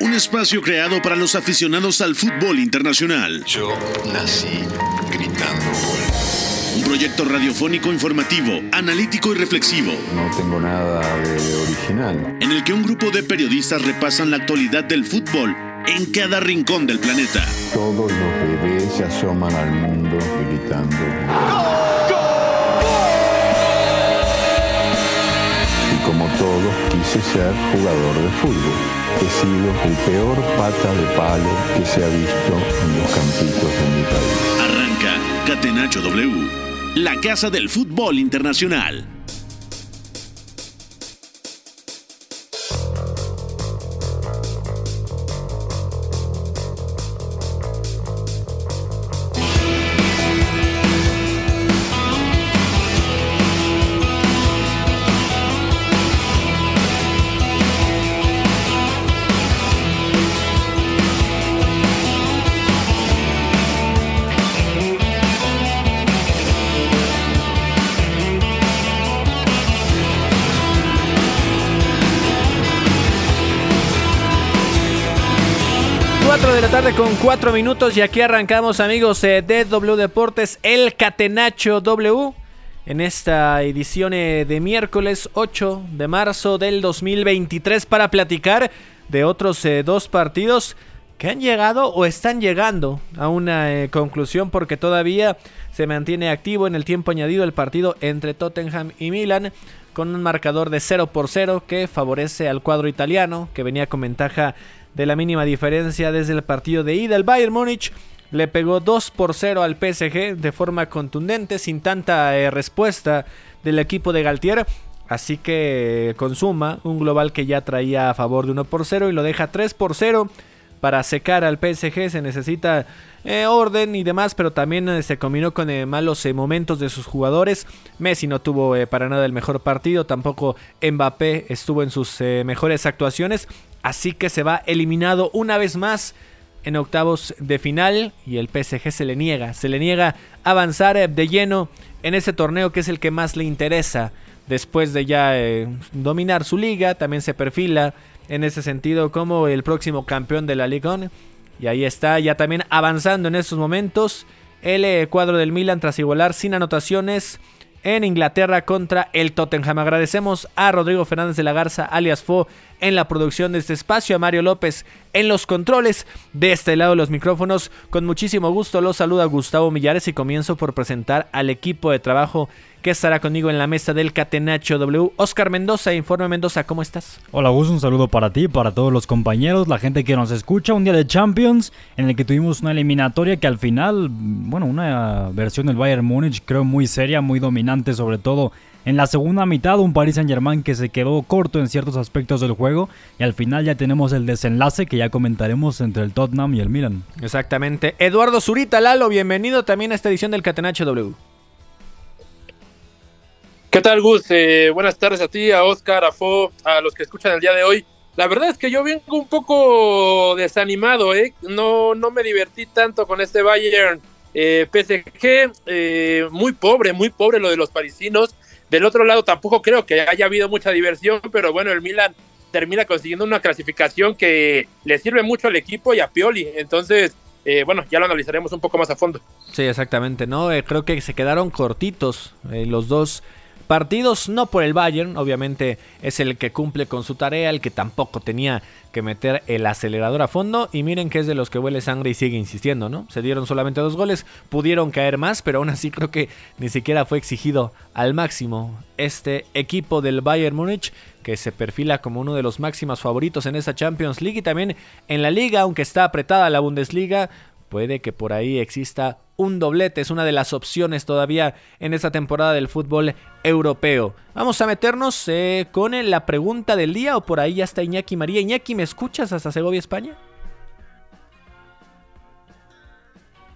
un espacio creado para los aficionados al fútbol internacional. Yo nací gritando gol. Un proyecto radiofónico informativo, analítico y reflexivo, No tengo nada de original. en el que un grupo de periodistas repasan la actualidad del fútbol en cada rincón del planeta. Todos los bebés se asoman al mundo gritando. Y todos, quise ser jugador de fútbol. He sido el peor pata de palo que se ha visto en los campitos de mi país. Arranca Catenacho W, la casa del fútbol internacional. Con cuatro minutos y aquí arrancamos amigos eh, de W Deportes, el Catenacho W, en esta edición eh, de miércoles 8 de marzo del 2023 para platicar de otros eh, dos partidos que han llegado o están llegando a una conclusión porque todavía se mantiene activo en el tiempo añadido el partido entre Tottenham y Milan con un marcador de 0 por 0 que favorece al cuadro italiano que venía con ventaja de la mínima diferencia desde el partido de ida. El Bayern Múnich le pegó 2 por 0 al PSG de forma contundente sin tanta eh, respuesta del equipo de Galtier. Así que consuma un global que ya traía a favor de 1 por 0 y lo deja 3 por 0 para secar al PSG se necesita eh, orden y demás, pero también eh, se combinó con malos momentos de sus jugadores. Messi no tuvo para nada el mejor partido, tampoco Mbappé estuvo en sus mejores actuaciones, así que se va eliminado una vez más en octavos de final y el PSG se le niega, se le niega avanzar de lleno en ese torneo que es el que más le interesa después de ya eh, dominar su liga, también se perfila en ese sentido como el próximo campeón de la Liga 1. Y ahí está, ya también avanzando en estos momentos el eh, cuadro del Milan tras igualar sin anotaciones en Inglaterra contra el Tottenham. Agradecemos a Rodrigo Fernández de la Garza, alias Fo, en la producción de este espacio, a Mario López en los controles. De este lado de los micrófonos, con muchísimo gusto los saluda Gustavo Millares y comienzo por presentar al equipo de trabajo que estará conmigo en la mesa del Catenacho W. Oscar Mendoza, Informe Mendoza, ¿cómo estás? Hola Gus, un saludo para ti, para todos los compañeros, la gente que nos escucha. Un día de Champions en el que tuvimos una eliminatoria que al final, bueno, una versión del Bayern Múnich creo muy seria, muy dominante, sobre todo en la segunda mitad. Un Paris Saint Germain que se quedó corto en ciertos aspectos del juego y al final ya tenemos el desenlace que ya comentaremos entre el Tottenham y el Milan. Exactamente. Eduardo Zurita, Lalo, bienvenido también a esta edición del Catenacho W. ¿Qué tal, Gus? Eh, buenas tardes a ti, a Oscar, a Fo, a los que escuchan el día de hoy. La verdad es que yo vengo un poco desanimado, ¿eh? No, no me divertí tanto con este Bayern eh, PSG. eh, muy pobre, muy pobre lo de los parisinos. Del otro lado tampoco creo que haya habido mucha diversión, pero bueno, el Milan termina consiguiendo una clasificación que le sirve mucho al equipo y a Pioli. Entonces, eh, bueno, ya lo analizaremos un poco más a fondo. Sí, exactamente, ¿no? Eh, creo que se quedaron cortitos eh, los dos partidos, no por el Bayern, obviamente es el que cumple con su tarea, el que tampoco tenía que meter el acelerador a fondo y miren que es de los que huele sangre y sigue insistiendo, ¿no? Se dieron solamente dos goles, pudieron caer más, pero aún así creo que ni siquiera fue exigido al máximo este equipo del Bayern Múnich que se perfila como uno de los máximos favoritos en esta Champions League y también en la liga, aunque está apretada la Bundesliga, puede que por ahí exista un doblete, es una de las opciones todavía en esta temporada del fútbol europeo. Vamos a meternos eh, con la pregunta del día o por ahí ya está Iñaki María. Iñaki, ¿me escuchas hasta Segovia, España?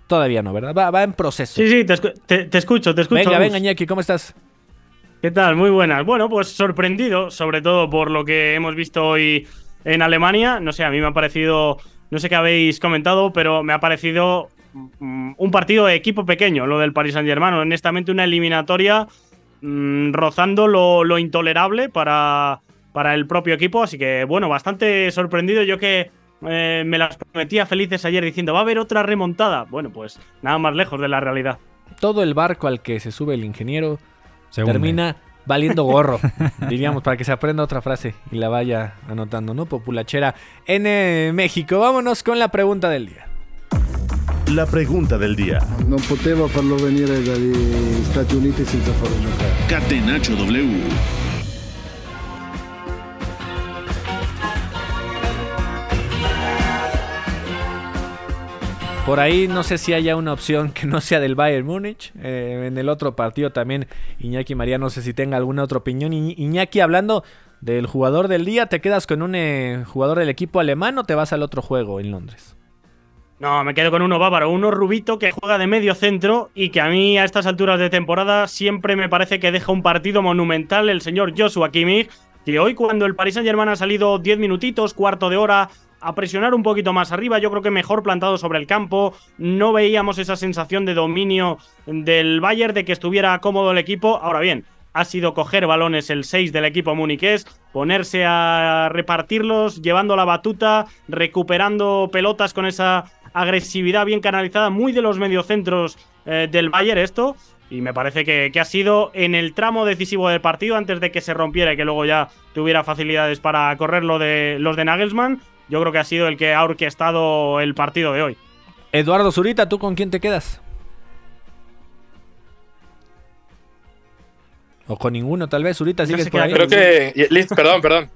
Todavía no, ¿verdad? Va, va en proceso. Sí, sí, te, escu- te- te escucho, te escucho. venga, Gus. venga, Iñaki, ¿cómo estás? ¿Qué tal? Muy buenas. Bueno, pues sorprendido, sobre todo por lo que hemos visto hoy en Alemania. No sé, a mí me ha parecido, no sé qué habéis comentado, pero me ha parecido un partido de equipo pequeño, lo del Paris Saint-Germain. Honestamente, una eliminatoria mm, rozando lo, lo intolerable para, para el propio equipo. Así que, bueno, bastante sorprendido. Yo que eh, me las prometía felices ayer diciendo va a haber otra remontada. Bueno, pues nada más lejos de la realidad. Todo el barco al que se sube el ingeniero termina valiendo gorro, diríamos, para que se aprenda otra frase y la vaya anotando, ¿no? Populachera en eh, México. Vámonos con la pregunta del día. La pregunta del día. No poteva farlo venire dagli Stati Uniti senza farlo giocare. Catenaccio W. Por ahí no sé si haya una opción que no sea del Bayern Múnich. Eh, en el otro partido también Iñaki María, no sé si tenga alguna otra opinión. Iñaki, hablando del jugador del día, ¿te quedas con un eh, jugador del equipo alemán o te vas al otro juego en Londres? No, me quedo con uno bávaro, uno rubito que juega de medio centro y que a mí a estas alturas de temporada siempre me parece que deja un partido monumental el señor Joshua Kimmich, que hoy cuando el Paris Saint-Germain ha salido 10 minutitos, cuarto de hora, a presionar un poquito más arriba, yo creo que mejor plantado sobre el campo, no veíamos esa sensación de dominio del Bayern, de que estuviera cómodo el equipo, ahora bien, ha sido coger balones el 6 del equipo muniqués, ponerse a repartirlos, llevando la batuta, recuperando pelotas con esa agresividad bien canalizada, muy de los mediocentros eh, del Bayern esto, y me parece que, que ha sido en el tramo decisivo del partido, antes de que se rompiera y que luego ya tuviera facilidades para correr lo de los de Nagelsmann, yo creo que ha sido el que ha orquestado el partido de hoy. Eduardo Zurita, ¿tú con quién te quedas? O con ninguno, tal vez. Zurita, sigues por ahí. Creo que. Listo, perdón, perdón.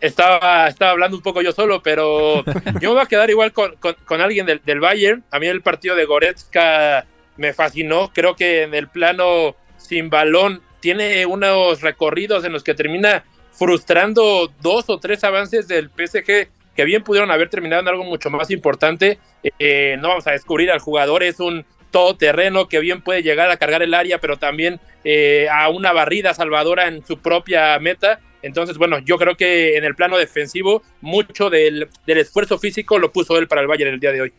Estaba, estaba hablando un poco yo solo, pero yo me voy a quedar igual con, con- con alguien del, del Bayern. A mí el partido de Goretzka me fascinó. Creo que en el plano sin balón tiene unos recorridos en los que termina frustrando dos o tres avances del PSG que bien pudieron haber terminado en algo mucho más importante. Eh, no vamos a descubrir al jugador, es un todoterreno que bien puede llegar a cargar el área, pero también eh, a una barrida salvadora en su propia meta. Entonces, bueno, yo creo que en el plano defensivo, mucho del, del esfuerzo físico lo puso él para el Bayern el día de hoy.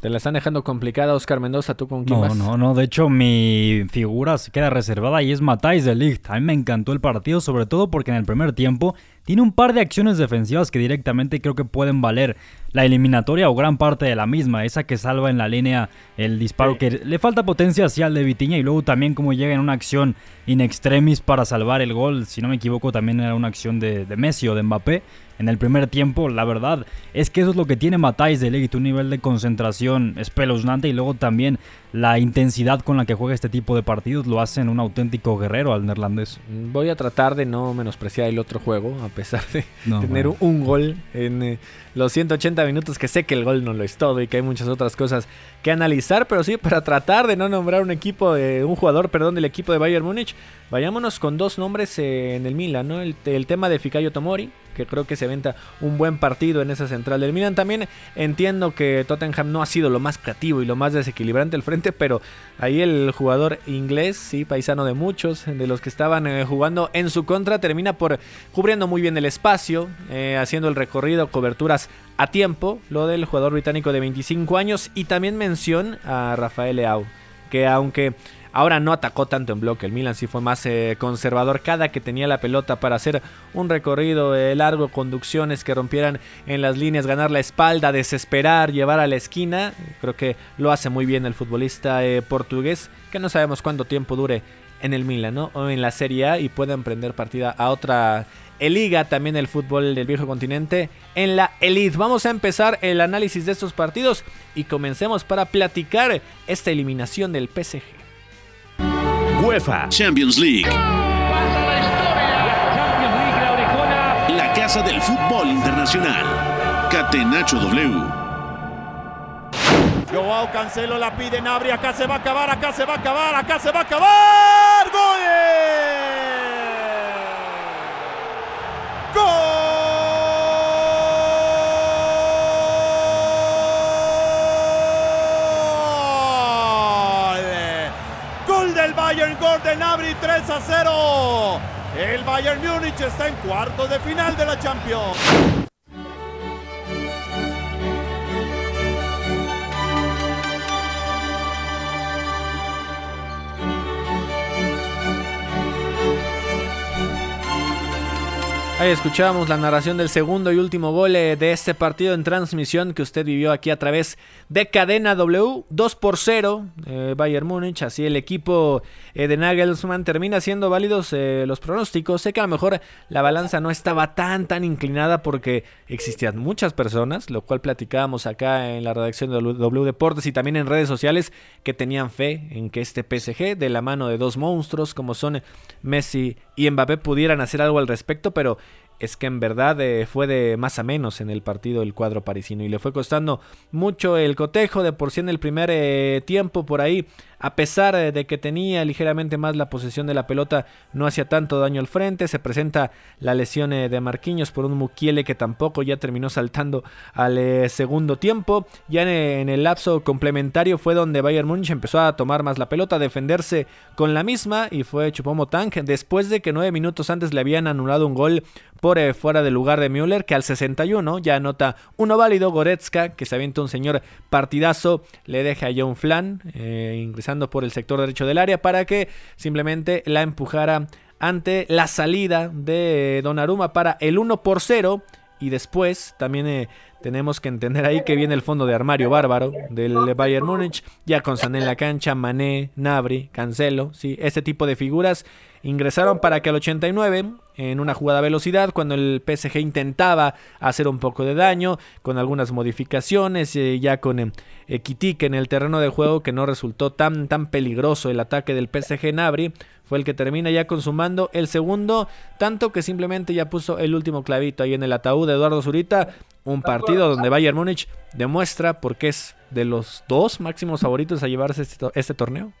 Te la están dejando complicada, Oscar Mendoza. ¿Tú con quién No, vas? no, no. De hecho, mi figura se queda reservada y es Matthijs de Ligt. A mí me encantó el partido, sobre todo porque en el primer tiempo tiene un par de acciones defensivas que directamente creo que pueden valer la eliminatoria o gran parte de la misma. Esa que salva en la línea el disparo Sí. que le falta potencia hacia el de Vitiña y luego también como llega en una acción in extremis para salvar el gol. Si no me equivoco, también era una acción de, de Messi o de Mbappé. En el primer tiempo, la verdad es que eso es lo que tiene Matthijs de Ligt, un nivel de concentración espeluznante y luego también la intensidad con la que juega este tipo de partidos lo hacen un auténtico guerrero al neerlandés. Voy a tratar de no menospreciar el otro juego, pesar de No, tener un gol en eh, los 180 minutos, que sé que el gol no lo es todo y que hay muchas otras cosas que analizar, pero sí, para tratar de no nombrar un equipo, de un jugador, perdón, del equipo de Bayern Múnich, vayámonos con dos nombres eh, en el Milan, ¿no? El, el tema de Fikayo Tomori, que creo que se venta un buen partido en esa central del Milan. También entiendo que Tottenham no ha sido lo más creativo y lo más desequilibrante al frente, pero ahí el jugador inglés, sí, paisano de muchos, de los que estaban eh, jugando en su contra, termina por cubriendo muy bien el espacio, eh, haciendo el recorrido, coberturas a tiempo, lo del jugador británico de 25 años y también mención a Rafael Leao, que aunque ahora no atacó tanto en bloque, el Milan sí fue más eh, conservador cada que tenía la pelota para hacer un recorrido eh, largo, conducciones que rompieran en las líneas, ganar la espalda, desesperar, llevar a la esquina, creo que lo hace muy bien el futbolista portugués, que no sabemos cuánto tiempo dure en el Milan. O en la Serie A y pueda emprender partida a otra liga, también el fútbol del viejo continente en la Elite. Vamos a empezar el análisis de estos partidos y comencemos para platicar esta eliminación del PSG. UEFA Champions League. La casa del fútbol internacional. Catenacho W. Joao Cancelo la pide Nabri, acá se va a acabar, acá se va a acabar, acá se va a acabar. ¡Gol! Gol del Bayern, gol de Nabri 3 a 0. El Bayern Múnich está en cuartos de final de la Champions. Escuchábamos la narración del segundo y último gol eh, de este partido en transmisión que usted vivió aquí a través de Cadena W. 2 por 0, eh, Bayern Múnich. Así el equipo eh, de Nagelsmann termina siendo válidos los pronósticos. Sé que a lo mejor la balanza no estaba tan, tan inclinada porque existían muchas personas, lo cual platicábamos acá en la redacción de W Deportes y también en redes sociales que tenían fe en que este PSG, de la mano de dos monstruos como son Messi y Mbappé, pudieran hacer algo al respecto, pero es que en verdad eh, fue de más a menos en el partido del cuadro parisino y le fue costando mucho el cotejo. De por sí en el primer eh, tiempo por ahí a pesar eh, de que tenía ligeramente más la posesión de la pelota, no hacía tanto daño al frente. Se presenta la lesión eh, de Marquinhos por un Mukiele que tampoco ya terminó saltando al eh, segundo tiempo. Ya en, el lapso complementario fue donde Bayern Múnich empezó a tomar más la pelota, a defenderse con la misma y fue Chupomo Tank después de que nueve minutos antes le habían anulado un gol por fuera del lugar de Müller, que al 61 ya anota uno válido. Goretzka, que se avienta un señor partidazo, le deja a John Flan ingresando por el sector derecho del área para que simplemente la empujara ante la salida de Donnarumma para el 1 por 0 y después también eh, tenemos que entender ahí que viene el fondo de armario bárbaro del Bayern Múnich, ya con Sané en la cancha, Mané, Nabri, Cancelo, sí, este tipo de figuras ingresaron para que al 89 en una jugada a velocidad cuando el PSG intentaba hacer un poco de daño con algunas modificaciones eh, ya con eh, en el terreno de juego que no resultó tan tan peligroso el ataque del PSG Nabri fue el que termina ya consumando el segundo tanto que simplemente ya puso el último clavito ahí en el ataúd de Eduardo Zurita un partido donde Bayern Múnich demuestra por qué es de los dos máximos favoritos a llevarse este, este torneo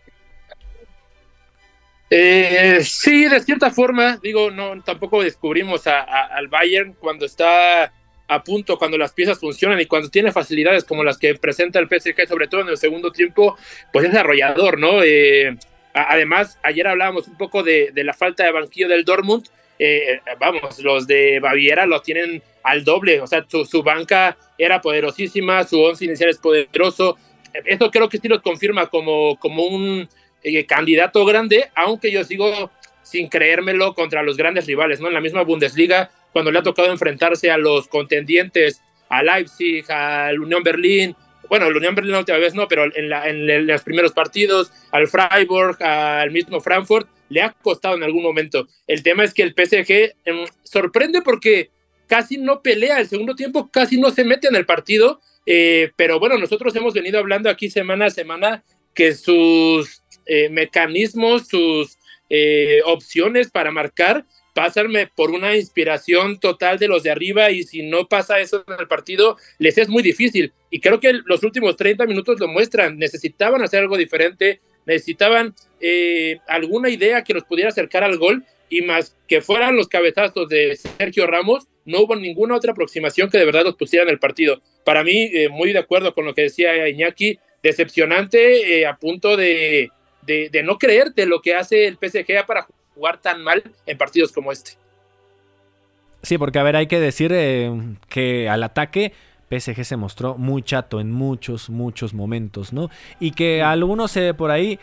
eh, sí, de cierta forma, digo, no, tampoco descubrimos al Bayern cuando está a punto, cuando las piezas funcionan y cuando tiene facilidades como las que presenta el PSG, sobre todo en el segundo tiempo, pues es arrollador, ¿no? Eh, además, ayer hablábamos un poco de, la falta de banquillo del Dortmund. Eh, vamos, los de Baviera lo tienen al doble, o sea, su, banca era poderosísima, su once inicial es poderoso. Esto creo que sí lo confirma como, como un eh, candidato grande, aunque yo sigo sin creérmelo contra los grandes rivales, ¿no? En la misma Bundesliga, cuando le ha tocado enfrentarse a los contendientes, a Leipzig, al Unión Berlín, bueno, el Unión Berlín la última vez no, pero en, en, los primeros partidos, al Freiburg, al mismo Frankfurt, le ha costado en algún momento. El tema es que el PSG em, sorprende porque casi no pelea el segundo tiempo, casi no se mete en el partido, eh, pero bueno, nosotros hemos venido hablando aquí semana a semana que sus eh, mecanismos, sus eh, opciones para marcar, pasarme por una inspiración total de los de arriba y si no pasa eso en el partido, les es muy difícil. Y creo que los últimos 30 minutos lo muestran. Necesitaban hacer algo diferente, necesitaban eh, alguna idea que los pudiera acercar al gol y más que fueran los cabezazos de Sergio Ramos, no hubo ninguna otra aproximación que de verdad los pusiera en el partido. Para mí, muy de acuerdo con lo que decía Iñaki, decepcionante a punto de, de, no creerte lo que hace el PSG para jugar tan mal en partidos como este. Sí, porque a ver, hay que decir eh, que al ataque PSG se mostró muy chato en muchos, muchos momentos, ¿no? Y que algunos eh, por ahí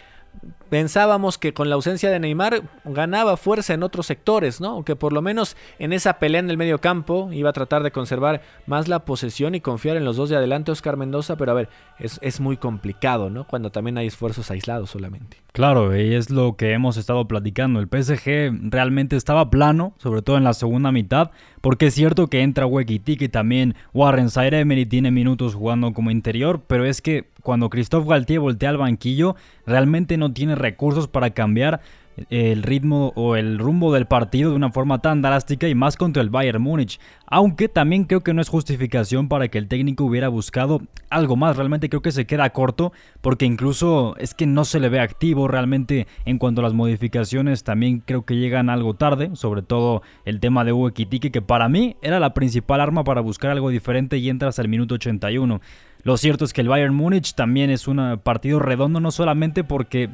pensábamos que con la ausencia de Neymar ganaba fuerza en otros sectores, ¿no? Que por lo menos en esa pelea en el medio campo iba a tratar de conservar más la posesión y confiar en los dos de adelante, Oscar Mendoza, pero a ver, es, es muy complicado, ¿no? Cuando también hay esfuerzos aislados solamente. Claro, y es lo que hemos estado platicando. El PSG realmente estaba plano, sobre todo en la segunda mitad, porque es cierto que entra Wekitiki también Warren Zaire Emery tiene minutos jugando como interior, pero es que cuando Christophe Galtier voltea al banquillo, realmente no tiene recursos para cambiar el ritmo o el rumbo del partido de una forma tan drástica y más contra el Bayern Múnich. Aunque también creo que no es justificación para que el técnico hubiera buscado algo más. Realmente creo que se queda corto porque incluso es que no se le ve activo realmente en cuanto a las modificaciones. También creo que llegan algo tarde, sobre todo el tema de Uekitiki que para mí era la principal arma para buscar algo diferente y entra hasta el minuto 81. Lo cierto es que el Bayern Múnich también es un partido redondo no solamente porque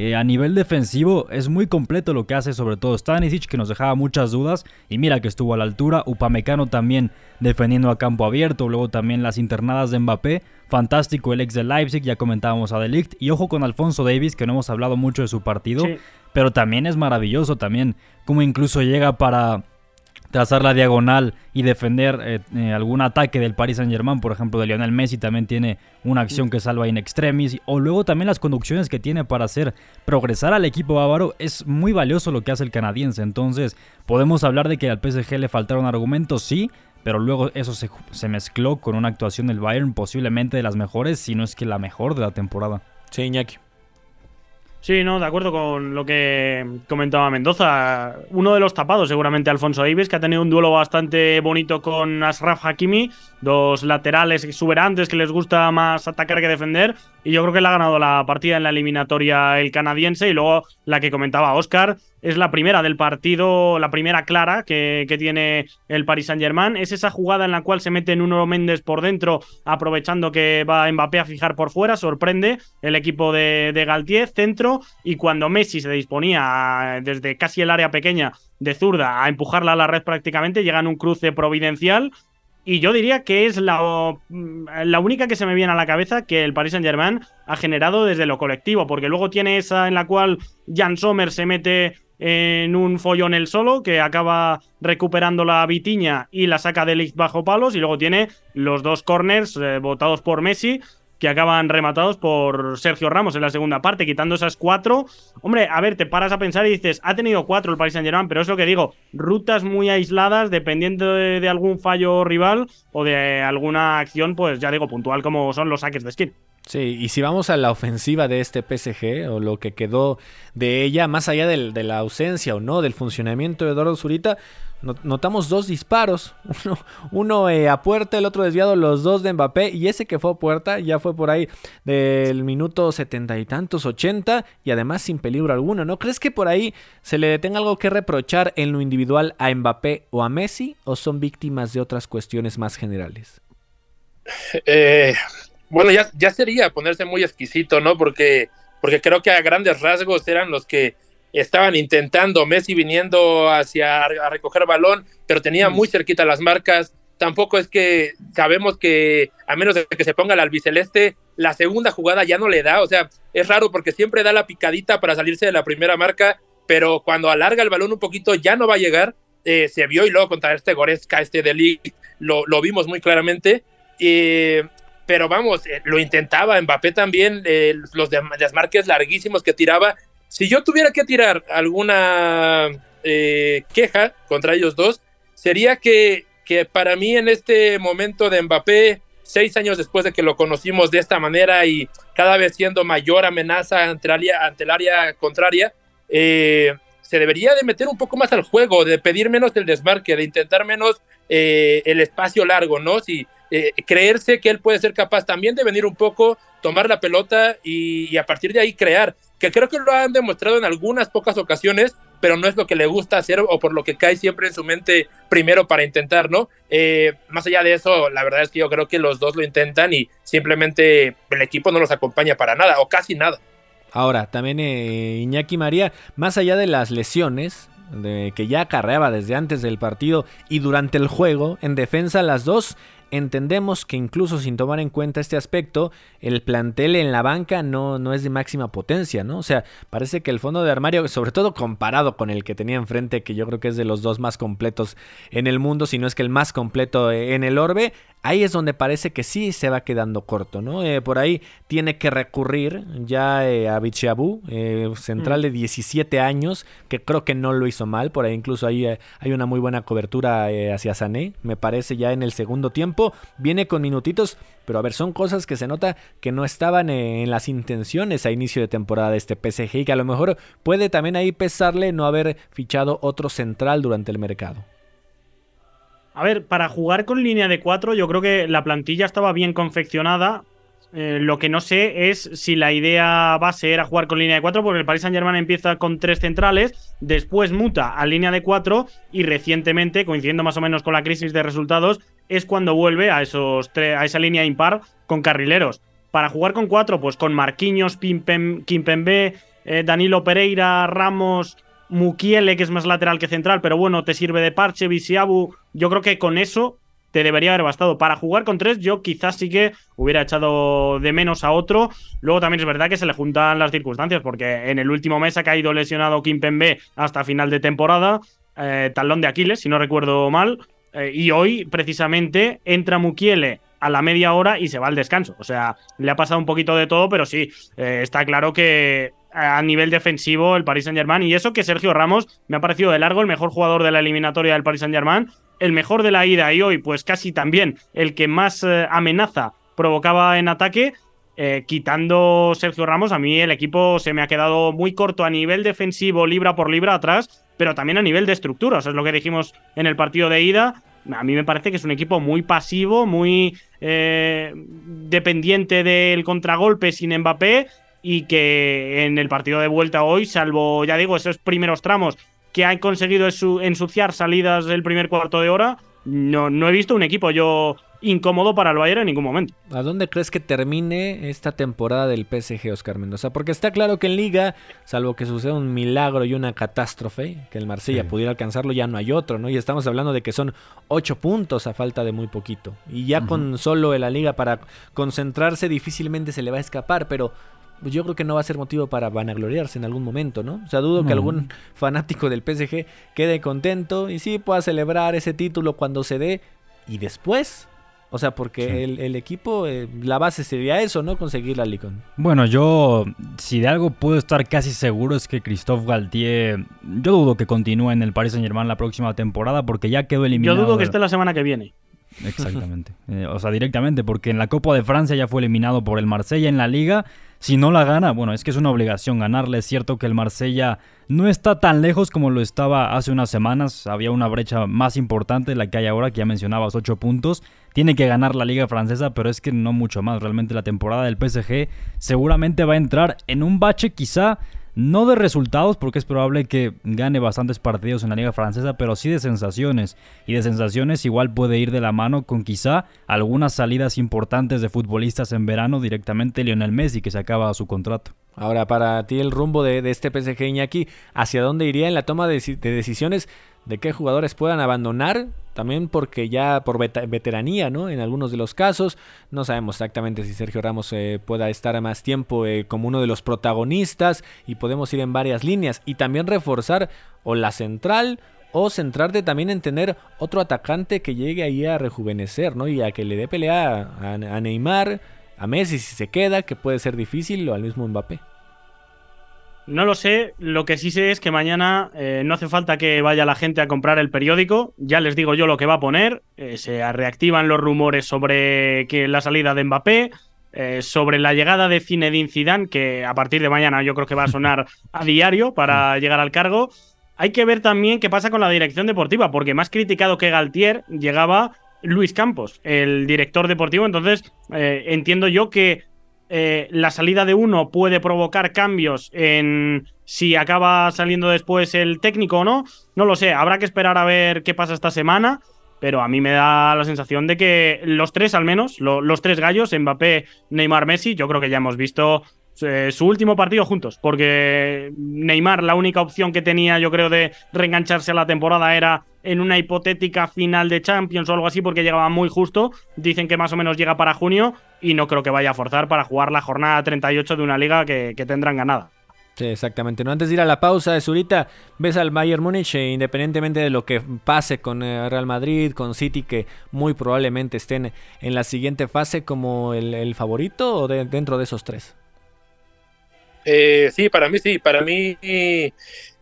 eh, a nivel defensivo es muy completo lo que hace, sobre todo Stanisic, que nos dejaba muchas dudas. Y mira que estuvo a la altura. Upamecano también defendiendo a campo abierto. Luego también las internadas de Mbappé. Fantástico el ex de Leipzig, ya comentábamos a Delict. Y ojo con Alfonso Davis, que no hemos hablado mucho de su partido. Pero también es maravilloso también como incluso llega para trazar la diagonal y defender eh, eh, algún ataque del Paris Saint Germain, por ejemplo, de Lionel Messi también tiene una acción que salva in extremis, o luego también las conducciones que tiene para hacer progresar al equipo bávaro, es muy valioso lo que hace el canadiense, entonces podemos hablar de que al PSG le faltaron argumentos, sí, pero luego eso se, se mezcló con una actuación del Bayern posiblemente de las mejores, si no es que la mejor de la temporada. Sí, Iñaki. Sí, no, de acuerdo con lo que comentaba Mendoza. Uno de los tapados, seguramente Alfonso Davis, que ha tenido un duelo bastante bonito con Asraf Hakimi, dos laterales exuberantes que les gusta más atacar que defender. Y yo creo que le ha ganado la partida en la eliminatoria el canadiense. Y luego la que comentaba Oscar, es la primera del partido, la primera clara que, tiene el Paris Saint-Germain. Es esa jugada en la cual se mete Nuno Méndez por dentro, aprovechando que va Mbappé a fijar por fuera. Sorprende el equipo de, de Galtier, centro. Y cuando Messi se disponía desde casi el área pequeña de zurda a empujarla a la red prácticamente, llega en un cruce providencial y yo diría que es la, la, única que se me viene a la cabeza que el Paris Saint-Germain ha generado desde lo colectivo, porque luego tiene esa en la cual Jan Sommer se mete en un follón el solo, que acaba recuperando la vitiña y la saca de Ligt bajo palos, y luego tiene los dos corners eh, votados por Messi, que acaban rematados por Sergio Ramos en la segunda parte, quitando esas cuatro. Hombre, a ver, te paras a pensar y dices, ha tenido cuatro el Paris Saint Germain, pero es lo que digo, rutas muy aisladas, dependiendo de, algún fallo rival o de alguna acción, pues ya digo, puntual como son los saques de skin. Sí, y si vamos a la ofensiva de este PSG o lo que quedó de ella, más allá de la ausencia o no del funcionamiento de Eduardo Zurita, notamos dos disparos, uno, eh, a puerta, el otro desviado, los dos de Mbappé y ese que fue a puerta ya fue por ahí del minuto setenta y tantos, ochenta y además sin peligro alguno. ¿No crees que por ahí se le tenga algo que reprochar en lo individual a Mbappé o a Messi o son víctimas de otras cuestiones más generales? Eh, bueno, ya, ya sería ponerse muy exquisito, ¿no? Porque, porque creo que a grandes rasgos eran los que estaban intentando, Messi viniendo hacia a recoger balón, pero tenía muy cerquita las marcas. Tampoco es que sabemos que, a menos de que se ponga el albiceleste, la segunda jugada ya no le da. O sea, es raro porque siempre da la picadita para salirse de la primera marca, pero cuando alarga el balón un poquito ya no va a llegar. Eh, se vio y luego contra este Goretzka, este de lo, lo vimos muy claramente. Eh, pero vamos, eh, lo intentaba Mbappé también, los desmarques larguísimos que tiraba. Si yo tuviera que tirar alguna eh, queja contra ellos dos, sería que, que para mí en este momento de Mbappé, seis años después de que lo conocimos de esta manera y cada vez siendo mayor amenaza ante el área, ante el área contraria, se debería de meter un poco más al juego, de pedir menos el desmarque, de intentar menos el espacio largo, ¿no? Si, eh, creerse que él puede ser capaz también de venir un poco, tomar la pelota y, a partir de ahí crear, que creo que lo han demostrado en algunas pocas ocasiones, pero no es lo que le gusta hacer o por lo que cae siempre en su mente primero para intentar, ¿no? Eh, más allá de eso, la verdad es que yo creo que los dos lo intentan y simplemente el equipo no los acompaña para nada o casi nada. Ahora, también eh, Iñaki María, más allá de las lesiones, de, que ya acarreaba desde antes del partido y durante el juego, en defensa las dos entendemos que incluso sin tomar en cuenta este aspecto, el plantel en la banca no, no es de máxima potencia, ¿no? O sea, parece que el fondo de armario, sobre todo comparado con el que tenía enfrente, que yo creo que es de los dos más completos en el mundo, si no es que el más completo en el orbe, ahí es donde parece que sí se va quedando corto, ¿no? Eh, por ahí tiene que recurrir ya eh, a Bichabu, eh, central mm. de 17 años, que creo que no lo hizo mal, por ahí incluso ahí hay una muy buena cobertura hacia Sané, me parece ya en el segundo tiempo, viene con minutitos, pero a ver, son cosas que se nota que no estaban en las intenciones a inicio de temporada de este PSG y que a lo mejor puede también ahí pesarle no haber fichado otro central durante el mercado. A ver, para jugar con línea de 4 yo creo que la plantilla estaba bien confeccionada. Eh, lo que no sé es si la idea base era jugar con línea de 4, porque el Paris Saint Germain empieza con tres centrales, después muta a línea de 4 y recientemente, coincidiendo más o menos con la crisis de resultados, es cuando vuelve a, esos a esa línea impar con carrileros. Para jugar con 4, pues con Marquinhos, Kimpembe, eh, Danilo Pereira, Ramos, Mukiele, que es más lateral que central, pero bueno, te sirve de parche, Visiabu. Yo creo que con eso te debería haber bastado. Para jugar con tres, yo quizás sí que hubiera echado de menos a otro. Luego también es verdad que se le juntan las circunstancias, porque en el último mes ha caído lesionado Kim Pembe hasta final de temporada. eh, talón de Aquiles, si no recuerdo mal. Eh, y hoy, precisamente, entra Mukiele a la media hora y se va al descanso. O sea, le ha pasado un poquito de todo, pero sí, eh, está claro que a nivel defensivo el Paris Saint-Germain, y eso que Sergio Ramos me ha parecido de largo el mejor jugador de la eliminatoria del Paris Saint-Germain, el mejor de la ida y hoy, pues casi también el que más amenaza provocaba en ataque. quitando Sergio Ramos, a mí el equipo se me ha quedado muy corto a nivel defensivo, libra por libra atrás, pero también a nivel de estructura. Eso es lo que dijimos en el partido de ida. A mí me parece que es un equipo muy pasivo, muy eh, dependiente del contragolpe sin Mbappé y que en el partido de vuelta hoy, salvo, ya digo, esos primeros tramos que han conseguido ensuciar salidas del primer cuarto de hora, no, no he visto un equipo yo incómodo para el Bayern en ningún momento. ¿A dónde crees que termine esta temporada del PSG, Oscar Mendoza? Porque está claro que en Liga, salvo que suceda un milagro y una catástrofe, que el Marsella pudiera alcanzarlo, ya no hay otro, ¿no? Y estamos hablando de que son ocho puntos a falta de muy poquito. Y ya con solo en la Liga para concentrarse difícilmente se le va a escapar, pero yo creo que no va a ser motivo para vanagloriarse en algún momento, ¿no? O sea, dudo que algún fanático del PSG quede contento y sí pueda celebrar ese título cuando se dé y después o sea, porque el, equipo, eh, la base sería eso, ¿no? Conseguir la Licon. Bueno, yo, si de algo puedo estar casi seguro es que Christophe Galtier, yo dudo que continúe en el Paris Saint Germain la próxima temporada porque ya quedó eliminado. Yo dudo que esté la semana que viene. Exactamente. Eh, o sea, directamente, porque en la Copa de Francia ya fue eliminado por el Marsella en la Liga. Si no la gana, bueno, es que es una obligación ganarle. Es cierto que el Marsella no está tan lejos como lo estaba hace unas semanas. Había una brecha más importante, la que hay ahora, que ya mencionabas, 8 puntos. Tiene que ganar la Liga Francesa, pero es que no mucho más. Realmente la temporada del PSG seguramente va a entrar en un bache quizá no de resultados, porque es probable que gane bastantes partidos en la liga francesa, pero sí de sensaciones. Y de sensaciones igual puede ir de la mano con quizá algunas salidas importantes de futbolistas en verano, directamente Lionel Messi, que se acaba su contrato. Ahora, para ti el rumbo de, este PSG Iñaki, ¿hacia dónde iría en la toma de, de decisiones de qué jugadores puedan abandonar también porque ya por veteranía, ¿no? En algunos de los casos, no sabemos exactamente si Sergio Ramos eh, pueda estar más tiempo eh, como uno de los protagonistas y podemos ir en varias líneas y también reforzar o la central o centrarte también en tener otro atacante que llegue ahí a rejuvenecer, ¿no? Y a que le dé pelea a Neymar, a Messi si se queda, que puede ser difícil, o al mismo Mbappé. No lo sé, lo que sí sé es que mañana eh, no hace falta que vaya la gente a comprar el periódico, ya les digo yo lo que va a poner, eh, se reactivan los rumores sobre que la salida de Mbappé, eh, sobre la llegada de Zinedine Zidane, que a partir de mañana yo creo que va a sonar a diario para llegar al cargo. Hay que ver también qué pasa con la dirección deportiva, porque más criticado que Galtier llegaba Luis Campos, el director deportivo, entonces entiendo yo que eh, la salida de uno puede provocar cambios en si acaba saliendo después el técnico o no. No lo sé, habrá que esperar a ver qué pasa esta semana. Pero a mí me da la sensación de que los tres, al menos, los tres gallos, Mbappé, Neymar, Messi, yo creo que ya hemos visto eh, su último partido juntos, porque Neymar, la única opción que tenía, yo creo, de reengancharse a la temporada era en una hipotética final de Champions o algo así, porque llegaba muy justo. Dicen que más o menos llega para junio y no creo que vaya a forzar para jugar la jornada 38 de una liga que, tendrán ganada. Sí, exactamente. No antes de ir a la pausa, Zurita, ves al Bayern Múnich, e independientemente de lo que pase con eh, Real Madrid, con City, que muy probablemente estén en la siguiente fase como el, favorito o dentro de esos tres. Eh, sí, para mí sí, para mí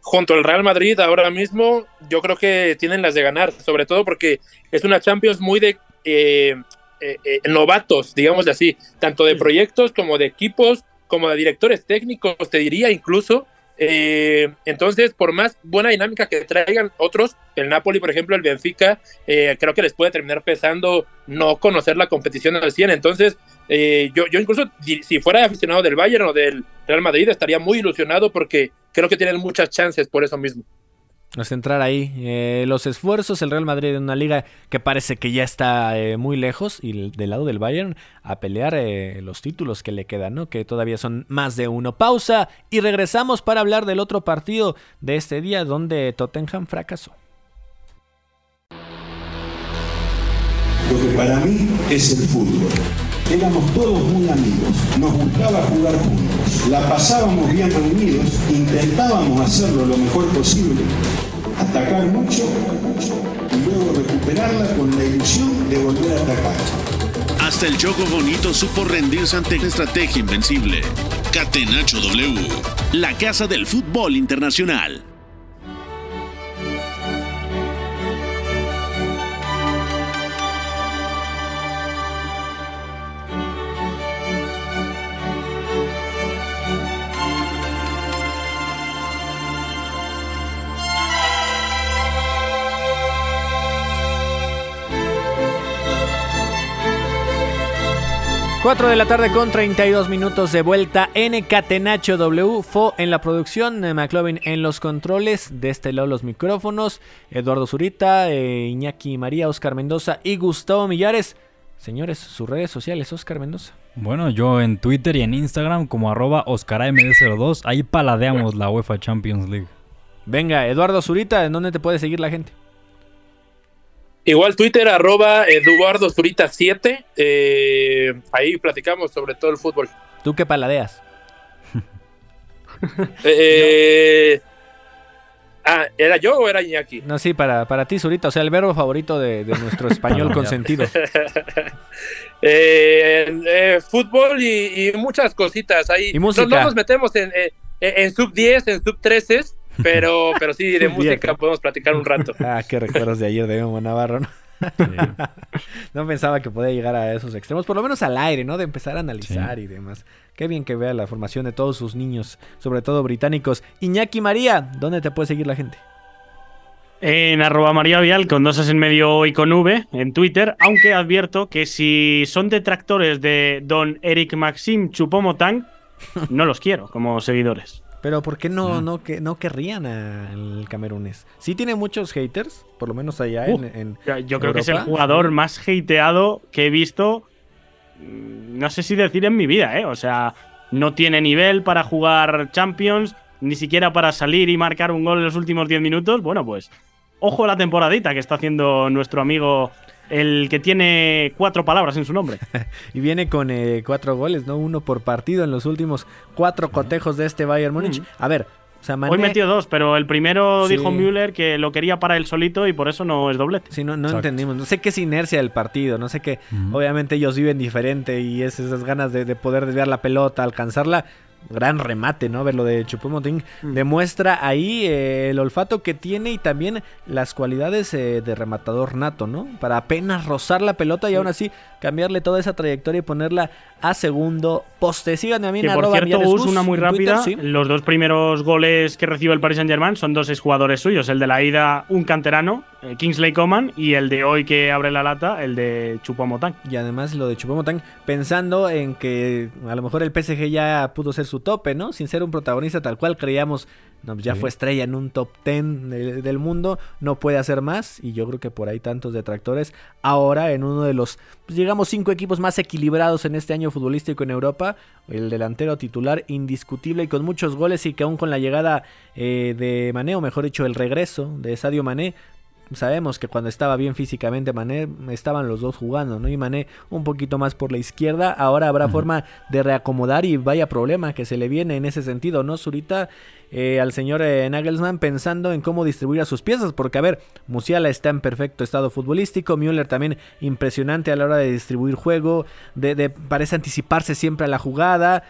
junto al Real Madrid ahora mismo yo creo que tienen las de ganar, sobre todo porque es una Champions muy de eh, eh, novatos, digamos así, tanto de proyectos como de equipos, como de directores técnicos, te diría incluso. Eh, entonces, por más buena dinámica que traigan otros, el Napoli, por ejemplo, el Benfica, eh, creo que les puede terminar pesando no conocer la competición al 100. Entonces, eh, yo, yo incluso, si fuera aficionado del Bayern o del Real Madrid, estaría muy ilusionado porque creo que tienen muchas chances por eso mismo centrar ahí eh, los esfuerzos. El Real Madrid en una liga que parece que ya está eh, muy lejos y del lado del Bayern a pelear eh, los títulos que le quedan, ¿no? Que todavía son más de uno. Pausa y regresamos para hablar del otro partido de este día donde Tottenham fracasó. Lo que para mí es el fútbol. Éramos todos muy amigos, nos gustaba jugar juntos, la pasábamos bien reunidos, intentábamos hacerlo lo mejor posible atacar mucho y luego recuperarla con la ilusión de volver a atacar. Hasta el Choco Bonito supo rendirse ante una estrategia invencible. Catenacho W, la casa del fútbol internacional. Cuatro de la tarde con 32 minutos de vuelta en Catenacho W. Fo en la producción, eh, McLovin en los controles, de este lado los micrófonos, Eduardo Zurita, eh, Iñaki María, Oscar Mendoza y Gustavo Millares. Señores, sus redes sociales, Oscar Mendoza. Bueno, yo en Twitter y en Instagram como arroba OscarAMD02, ahí paladeamos la UEFA Champions League. Venga, Eduardo Zurita, ¿en dónde te puede seguir la gente? Igual Twitter, arroba Eduardo Zurita 7. Eh, ahí platicamos sobre todo el fútbol. ¿Tú qué paladeas? Eh, ah, ¿era yo o era Iñaki? No, sí, para, para ti, Zurita. O sea, el verbo favorito de, de nuestro español consentido. Eh, eh, fútbol y, y muchas cositas ahí. Y música. No, no nos metemos en, en, en sub 10, en sub 13, pero, pero sí, de música podemos platicar un rato. Ah, qué recuerdos de ayer de Memo Navarro, ¿no? no pensaba que podía llegar a esos extremos, por lo menos al aire, ¿no? De empezar a analizar y demás. Qué bien que vea la formación de todos sus niños, sobre todo británicos. Iñaki María, ¿dónde te puede seguir la gente? En arroba María Vial con dos en medio y con V en Twitter, aunque advierto que si son detractores de don Eric Maxim Chupomotang, no los quiero como seguidores. Pero ¿por qué no, no, que, no querrían al camerunés? Sí tiene muchos haters, por lo menos allá Uh, en, Yo creo que es el jugador más hateado que he visto, mm, no sé si decir en mi vida, ¿eh? O sea, no tiene nivel para jugar Champions, ni siquiera para salir y marcar un gol en los últimos 10 minutos. Bueno, pues, ojo a la temporadita que está haciendo nuestro amigo, el que tiene cuatro palabras en su nombre. Y viene con eh, cuatro goles, ¿no? Uno por partido en los últimos cuatro cotejos de este Bayern Múnich. A ver, o sea, Mané... Hoy metió dos, pero el primero Sí. dijo Müller que lo quería para él solito y por eso no es doblete. Sí, no, no Exacto. entendimos. No sé qué es inercia del partido. No sé qué. Obviamente ellos viven diferente y es esas ganas de, de poder desviar la pelota, alcanzarla. Gran remate, ¿no? Ver lo de Chupomoting. Demuestra ahí eh, el olfato que tiene y también las cualidades eh, de rematador nato, ¿no? Para apenas rozar la pelota y aún así cambiarle toda esa trayectoria y ponerla a segundo poste. Síganme a mí en Que por arroba cierto, Gus una muy Twitter, rápida. sí. Los dos primeros goles que recibe el Paris Saint Germain son dos exjugadores suyos. El de la ida, un canterano, Kingsley Coman, y el de hoy que abre la lata, el de Chupomotang. Y además lo de Chupomotang, pensando en que a lo mejor el PSG ya pudo ser su tope, ¿no? Sin ser un protagonista tal cual creíamos, no, pues ya Sí. fue estrella en un top 10 de- del mundo, no puede hacer más. Y yo creo que por ahí tantos detractores. Ahora en uno de los, pues, llegamos cinco equipos más equilibrados en este año futbolístico en Europa. El delantero titular indiscutible y con muchos goles y que aún con la llegada eh, de Mané, o mejor dicho, el regreso de Sadio Mané, sabemos que cuando estaba bien físicamente Mané, estaban los dos jugando, ¿no? Y Mané un poquito más por la izquierda. Ahora habrá forma de reacomodar y vaya problema que se le viene en ese sentido, ¿no? Zurita eh, al señor eh, Nagelsmann pensando en cómo distribuir a sus piezas, porque a ver, Musiala está en perfecto estado futbolístico, Müller también impresionante a la hora de distribuir juego, de, de- parece anticiparse siempre a la jugada.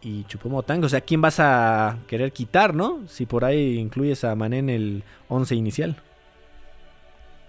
Y Chupomotang, o sea, ¿quién vas a querer quitar, no? Si por ahí incluyes a Mané en el 11 inicial.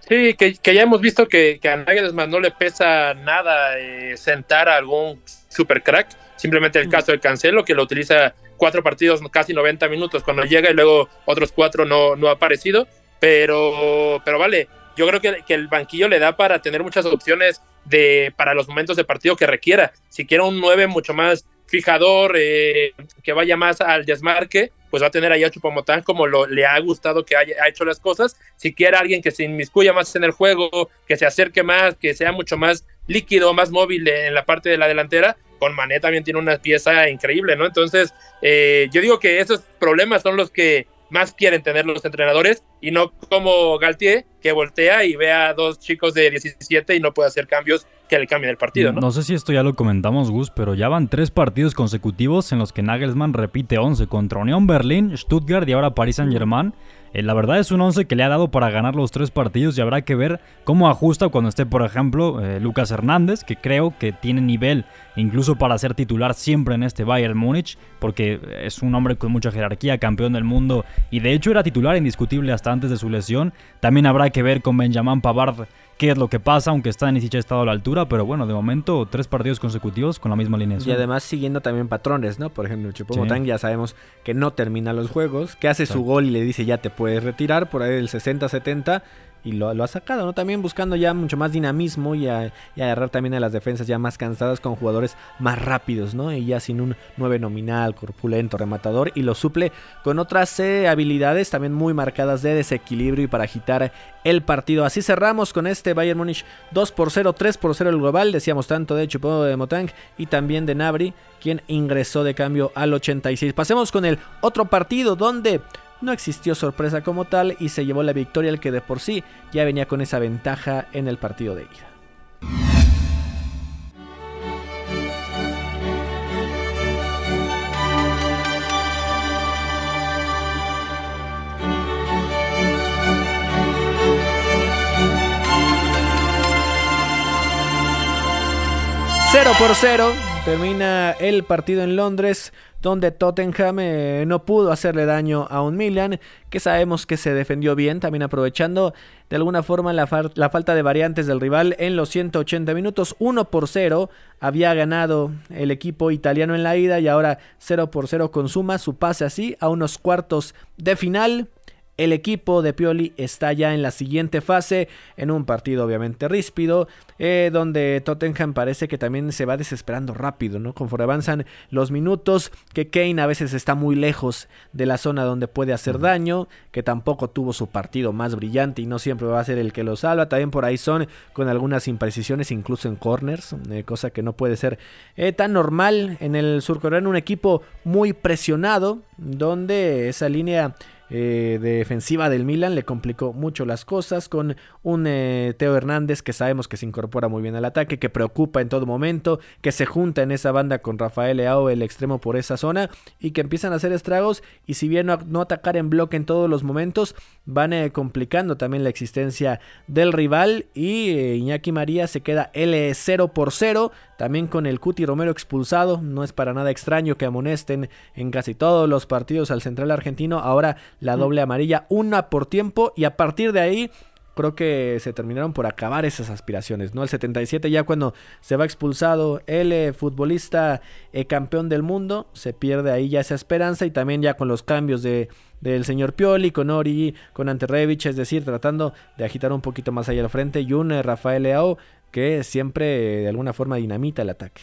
Sí, que, que ya hemos visto que, que a Nagelsmann no le pesa nada eh, sentar a algún super crack. Simplemente el caso de Cancelo, que lo utiliza cuatro partidos, casi 90 minutos cuando llega y luego otros cuatro no, no ha aparecido. Pero, pero vale, yo creo que, que el banquillo le da para tener muchas opciones de, para los momentos de partido que requiera. Si quiere un 9 mucho más fijador, eh, que vaya más al desmarque, pues va a tener ahí a Chupamotán como lo, le ha gustado que haya ha hecho las cosas. Si quiere alguien que se inmiscuya más en el juego, que se acerque más, que sea mucho más líquido, más móvil en la parte de la delantera, con Mané también tiene una pieza increíble, ¿no? Entonces, eh, yo digo que esos problemas son los que más quieren tener los entrenadores y no como Galtier que voltea y ve a dos chicos de 17 y no puede hacer cambios que le cambien el partido, ¿no? No sé si esto ya lo comentamos, Gus, pero ya van tres partidos consecutivos en los que Nagelsmann repite 11 contra Unión Berlín, Stuttgart y ahora Paris Saint Germain. eh, la verdad es un 11 que le ha dado para ganar los tres partidos y habrá que ver cómo ajusta cuando esté, por ejemplo, eh, Lucas Hernández, que creo que tiene nivel incluso para ser titular siempre en este Bayern Múnich, porque es un hombre con mucha jerarquía, campeón del mundo y de hecho era titular indiscutible hasta antes de su lesión. También habrá que ver con Benjamin Pavard qué es lo que pasa, aunque está en ha estado a la altura, pero bueno, de momento tres partidos consecutivos con la misma línea. Y además siguiendo también patrones, ¿no? Por ejemplo, Chupomotang ya sabemos que no termina los juegos, que hace su gol y le dice ya te puedes retirar por ahí del 60-70 y lo, ha sacado, ¿no? También buscando ya mucho más dinamismo y, agarrar también a las defensas ya más cansadas con jugadores más rápidos, ¿no? Y ya sin un 9 nominal, corpulento, rematador y lo suple con otras eh, habilidades también muy marcadas de desequilibrio y para agitar el partido. Así cerramos con este Bayern Múnich 2 por 0, 3 por 0 el global, decíamos tanto de Chupo de Motang y también de Nabri, quien ingresó de cambio al 86. Pasemos con el otro partido donde no existió sorpresa como tal y se llevó la victoria el que de por sí ya venía con esa ventaja en el partido de ida. Cero por cero termina el partido en Londres donde Tottenham eh, no pudo hacerle daño a un Milan, que sabemos que se defendió bien, también aprovechando de alguna forma la, la, falta de variantes del rival en los 180 minutos. 1 por 0 había ganado el equipo italiano en la ida y ahora 0 por 0 consuma su pase así a unos cuartos de final. El equipo de Pioli está ya en la siguiente fase, en un partido obviamente ríspido, eh, donde Tottenham parece que también se va desesperando rápido, ¿no? Conforme avanzan los minutos, que Kane a veces está muy lejos de la zona donde puede hacer daño, que tampoco tuvo su partido más brillante y no siempre va a ser el que lo salva. También por ahí son con algunas imprecisiones, incluso en corners, eh, cosa que no puede ser eh, tan normal en el surcoreano, un equipo muy presionado, donde esa línea eh, defensiva del Milan le complicó mucho las cosas con un eh, Teo Hernández que sabemos que se incorpora muy bien al ataque, que preocupa en todo momento, que se junta en esa banda con Rafael Leao, el extremo por esa zona, y que empiezan a hacer estragos y si bien no, atacar en bloque en todos los momentos, van eh, complicando también la existencia del rival y Iñaki María se queda L0 por 0, también con el Cuti Romero expulsado, no es para nada extraño que amonesten en casi todos los partidos al central argentino, ahora la doble amarilla, una por tiempo y a partir de ahí creo que se terminaron por acabar esas aspiraciones, ¿no? El 77 ya cuando se va expulsado el eh, futbolista eh, campeón del mundo, se pierde ahí ya esa esperanza y también ya con los cambios de del señor Pioli, con Ori, con Anterrevich, es decir, tratando de agitar un poquito más allá al frente y un eh, Rafael Leao que siempre de alguna forma dinamita el ataque.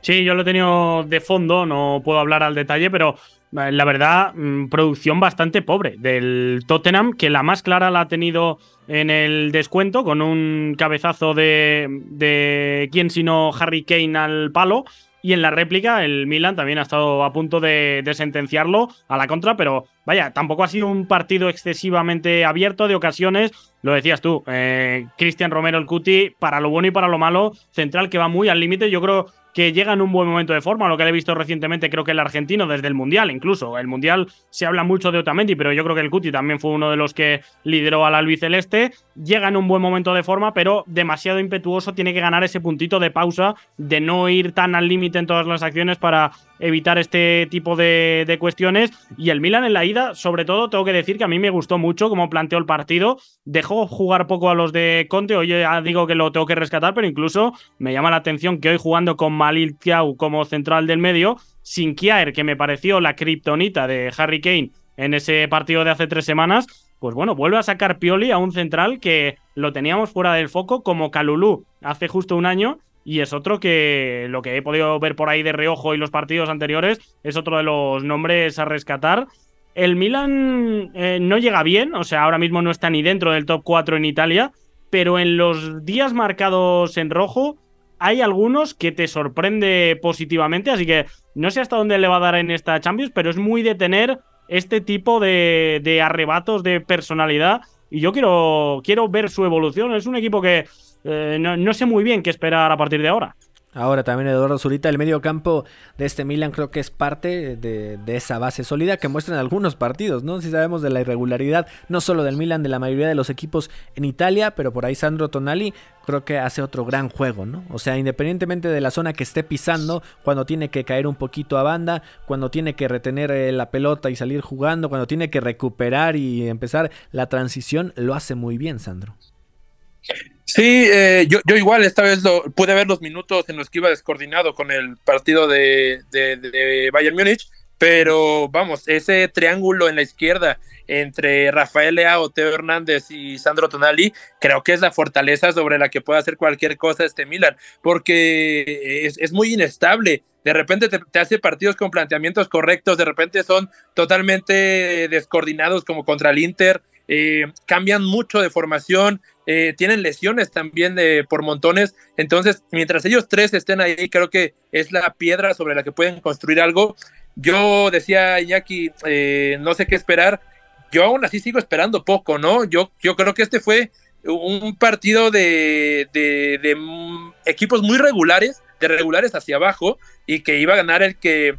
Sí, yo lo he tenido de fondo, no puedo hablar al detalle, pero eh, la verdad, mm, producción bastante pobre del Tottenham, que la más clara la ha tenido en el descuento, con un cabezazo de, de quién sino Harry Kane al palo. Y en la réplica, el Milan también ha estado a punto de, sentenciarlo a la contra, pero vaya, tampoco ha sido un partido excesivamente abierto de ocasiones. Lo decías tú, eh, Cristian Romero el Cuti, para lo bueno y para lo malo, central que va muy al límite. Yo creo que llega en un buen momento de forma, lo que he visto recientemente creo que el argentino desde el Mundial incluso, el Mundial se habla mucho de Otamendi, pero yo creo que el Cuti también fue uno de los que lideró al albiceleste, llega en un buen momento de forma, pero demasiado impetuoso, tiene que ganar ese puntito de pausa, de no ir tan al límite en todas las acciones para evitar este tipo de, cuestiones. Y el Milan en la ida, sobre todo, tengo que decir que a mí me gustó mucho cómo planteó el partido. Dejó jugar poco a los de Conte. Hoy ya digo que lo tengo que rescatar, pero incluso me llama la atención que hoy jugando con Malil Tiau como central del medio, sin Kiaer, que me pareció la kriptonita de Harry Kane en ese partido de hace tres semanas, pues bueno, vuelve a sacar Pioli a un central que lo teníamos fuera del foco como Calulú hace justo un año y es otro que lo que he podido ver por ahí de reojo y los partidos anteriores es otro de los nombres a rescatar. El Milan eh, no llega bien, o sea, ahora mismo no está ni dentro del top 4 en Italia, pero en los días marcados en rojo hay algunos que te sorprende positivamente, así que no sé hasta dónde le va a dar en esta Champions, pero es muy de tener este tipo de, de arrebatos de personalidad y yo quiero, quiero ver su evolución. Es un equipo que eh, no, sé muy bien qué esperar a partir de ahora. Ahora también Eduardo Zurita, el medio campo de este Milan creo que es parte de, esa base sólida que muestran algunos partidos, ¿no? Si sabemos de la irregularidad, no solo del Milan, de la mayoría de los equipos en Italia, pero por ahí Sandro Tonali creo que hace otro gran juego, ¿no? O sea, independientemente de la zona que esté pisando, cuando tiene que caer un poquito a banda, cuando tiene que retener eh, la pelota y salir jugando, cuando tiene que recuperar y empezar la transición, lo hace muy bien, Sandro. Sí, eh, yo, yo, igual esta vez lo, pude ver los minutos en los que iba descoordinado con el partido de, de, Bayern Múnich, pero vamos, ese triángulo en la izquierda entre Rafael Leao, Teo Hernández y Sandro Tonali, creo que es la fortaleza sobre la que puede hacer cualquier cosa este Milan, porque es, es muy inestable. De repente te, te, hace partidos con planteamientos correctos, de repente son totalmente descoordinados como contra el Inter, eh, cambian mucho de formación, eh, tienen lesiones también de, por montones. Entonces, mientras ellos tres estén ahí, creo que es la piedra sobre la que pueden construir algo. Yo decía Iñaki, eh, no sé qué esperar. Yo aún así sigo esperando poco, ¿no? Yo, yo creo que este fue un partido de, de, de equipos muy regulares, de regulares hacia abajo, y que iba a ganar el que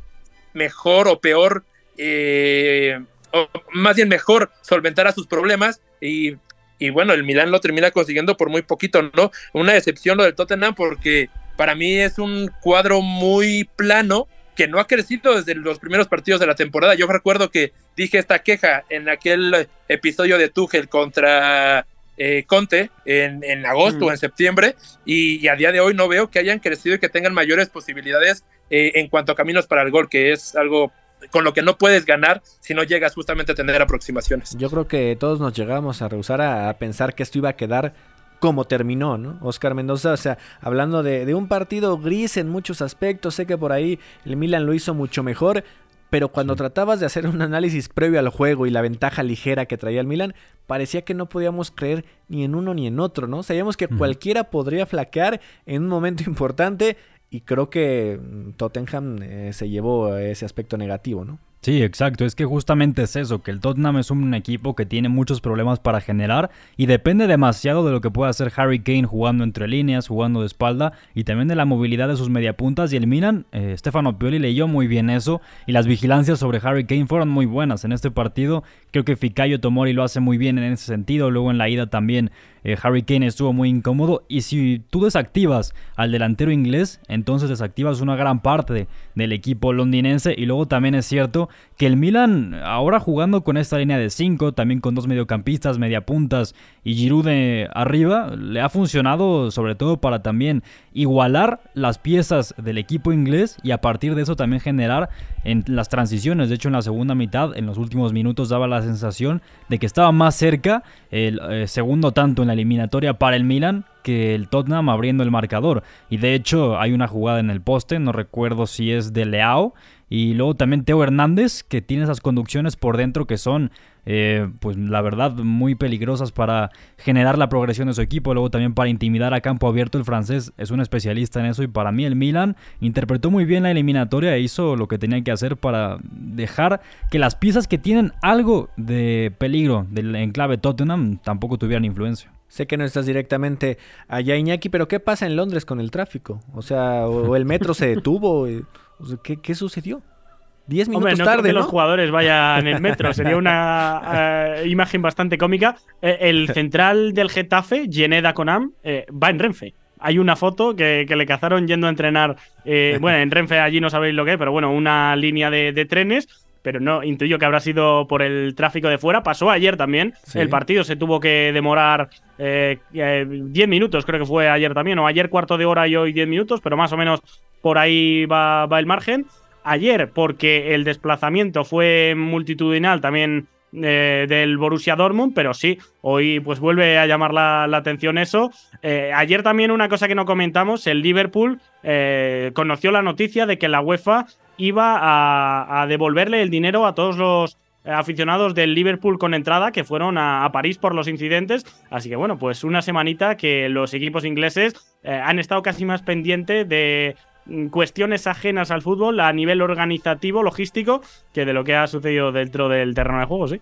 mejor o peor, eh, o más bien mejor solventara sus problemas. Y, y bueno, el Milán lo termina consiguiendo por muy poquito, ¿no? Una decepción lo del Tottenham porque para mí es un cuadro muy plano que no ha crecido desde los primeros partidos de la temporada. Yo recuerdo que dije esta queja en aquel episodio de Tuchel contra eh, Conte en, en agosto o Mm. en septiembre y, y a día de hoy no veo que hayan crecido y que tengan mayores posibilidades eh, en cuanto a caminos para el gol, que es algo con lo que no puedes ganar si no llegas justamente a tener aproximaciones. Yo creo que todos nos llegamos a rehusar a, a pensar que esto iba a quedar como terminó, ¿no? Oscar Mendoza, o sea, hablando de, de, un partido gris en muchos aspectos, sé que por ahí el Milan lo hizo mucho mejor, pero cuando sí. tratabas de hacer un análisis previo al juego y la ventaja ligera que traía el Milan, parecía que no podíamos creer ni en uno ni en otro, ¿no? Sabíamos que cualquiera podría flaquear en un momento importante y creo que mm, Tottenham eh, se llevó ese aspecto negativo, ¿no? Sí, exacto. Es que justamente es eso, que el Tottenham es un equipo que tiene muchos problemas para generar y depende demasiado de lo que pueda hacer Harry Kane jugando entre líneas, jugando de espalda y también de la movilidad de sus mediapuntas. Y el Milan, eh, Stefano Pioli leyó muy bien eso y las vigilancias sobre Harry Kane fueron muy buenas en este partido. Creo que Fikayo Tomori lo hace muy bien en ese sentido. Luego en la ida también eh, Harry Kane estuvo muy incómodo. Y si tú desactivas al delantero inglés, entonces desactivas una gran parte del equipo londinense. Y luego también es cierto que el Milan, ahora jugando con esta línea de 5, también con dos mediocampistas, mediapuntas y Giroud de arriba, le ha funcionado sobre todo para también igualar las piezas del equipo inglés y a partir de eso también generar en las transiciones. De hecho, en la segunda mitad, en los últimos minutos, daba la sensación de que estaba más cerca el eh, segundo tanto en la eliminatoria para el Milan que el Tottenham abriendo el marcador. Y de hecho, hay una jugada en el poste, no recuerdo si es de Leao. Y luego también Teo Hernández, que tiene esas conducciones por dentro que son, eh, pues la verdad, muy peligrosas para generar la progresión de su equipo. Luego también para intimidar a campo abierto. El francés es un especialista en eso. Y para mí el Milan interpretó muy bien la eliminatoria e hizo lo que tenía que hacer para dejar que las piezas que tienen algo de peligro del enclave Tottenham tampoco tuvieran influencia. Sé que no estás directamente allá, Iñaki, pero ¿qué pasa en Londres con el tráfico? O sea, o, o el metro se detuvo. O sea, ¿qué, ¿qué, sucedió? Diez minutos Hombre, no tarde, creo que ¿no? los jugadores vayan en el metro. Sería una uh, imagen bastante cómica. Eh, el central del Getafe, Geneda Conam, eh, va en Renfe. Hay una foto que, que le cazaron yendo a entrenar. Eh, bueno, en Renfe allí no sabéis lo que es, pero bueno, una línea de, de trenes pero no intuyo que habrá sido por el tráfico de fuera. Pasó ayer también. Sí. El partido se tuvo que demorar 10 eh, eh, minutos, creo que fue ayer también, o ayer cuarto de hora y hoy 10 minutos, pero más o menos por ahí va, va el margen. Ayer, porque el desplazamiento fue multitudinal también eh, del Borussia Dortmund, pero sí, hoy pues vuelve a llamar la, la atención eso. Eh, ayer también una cosa que no comentamos, el Liverpool eh, conoció la noticia de que la UEFA iba a, devolverle el dinero a todos los aficionados del Liverpool con entrada que fueron a, París por los incidentes. Así que bueno, pues una semanita que los equipos ingleses eh, han estado casi más pendientes de mm, cuestiones ajenas al fútbol a nivel organizativo, logístico, que de lo que ha sucedido dentro del terreno de juego, sí.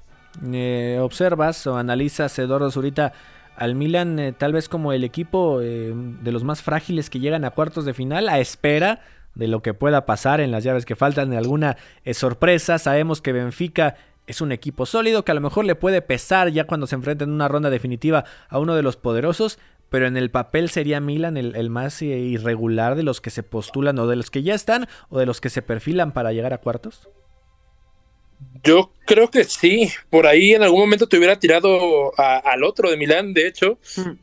Eh, observas o analizas, Eduardo Zurita, al Milan eh, tal vez como el equipo eh, de los más frágiles que llegan a cuartos de final a espera de lo que pueda pasar en las llaves que faltan, de alguna eh, sorpresa. Sabemos que Benfica es un equipo sólido que a lo mejor le puede pesar ya cuando se enfrenta en una ronda definitiva a uno de los poderosos, pero en el papel sería Milan el, el más irregular de los que se postulan o de los que ya están o de los que se perfilan para llegar a cuartos. Yo creo que sí, por ahí en algún momento te hubiera tirado a- al otro de Milán, de hecho,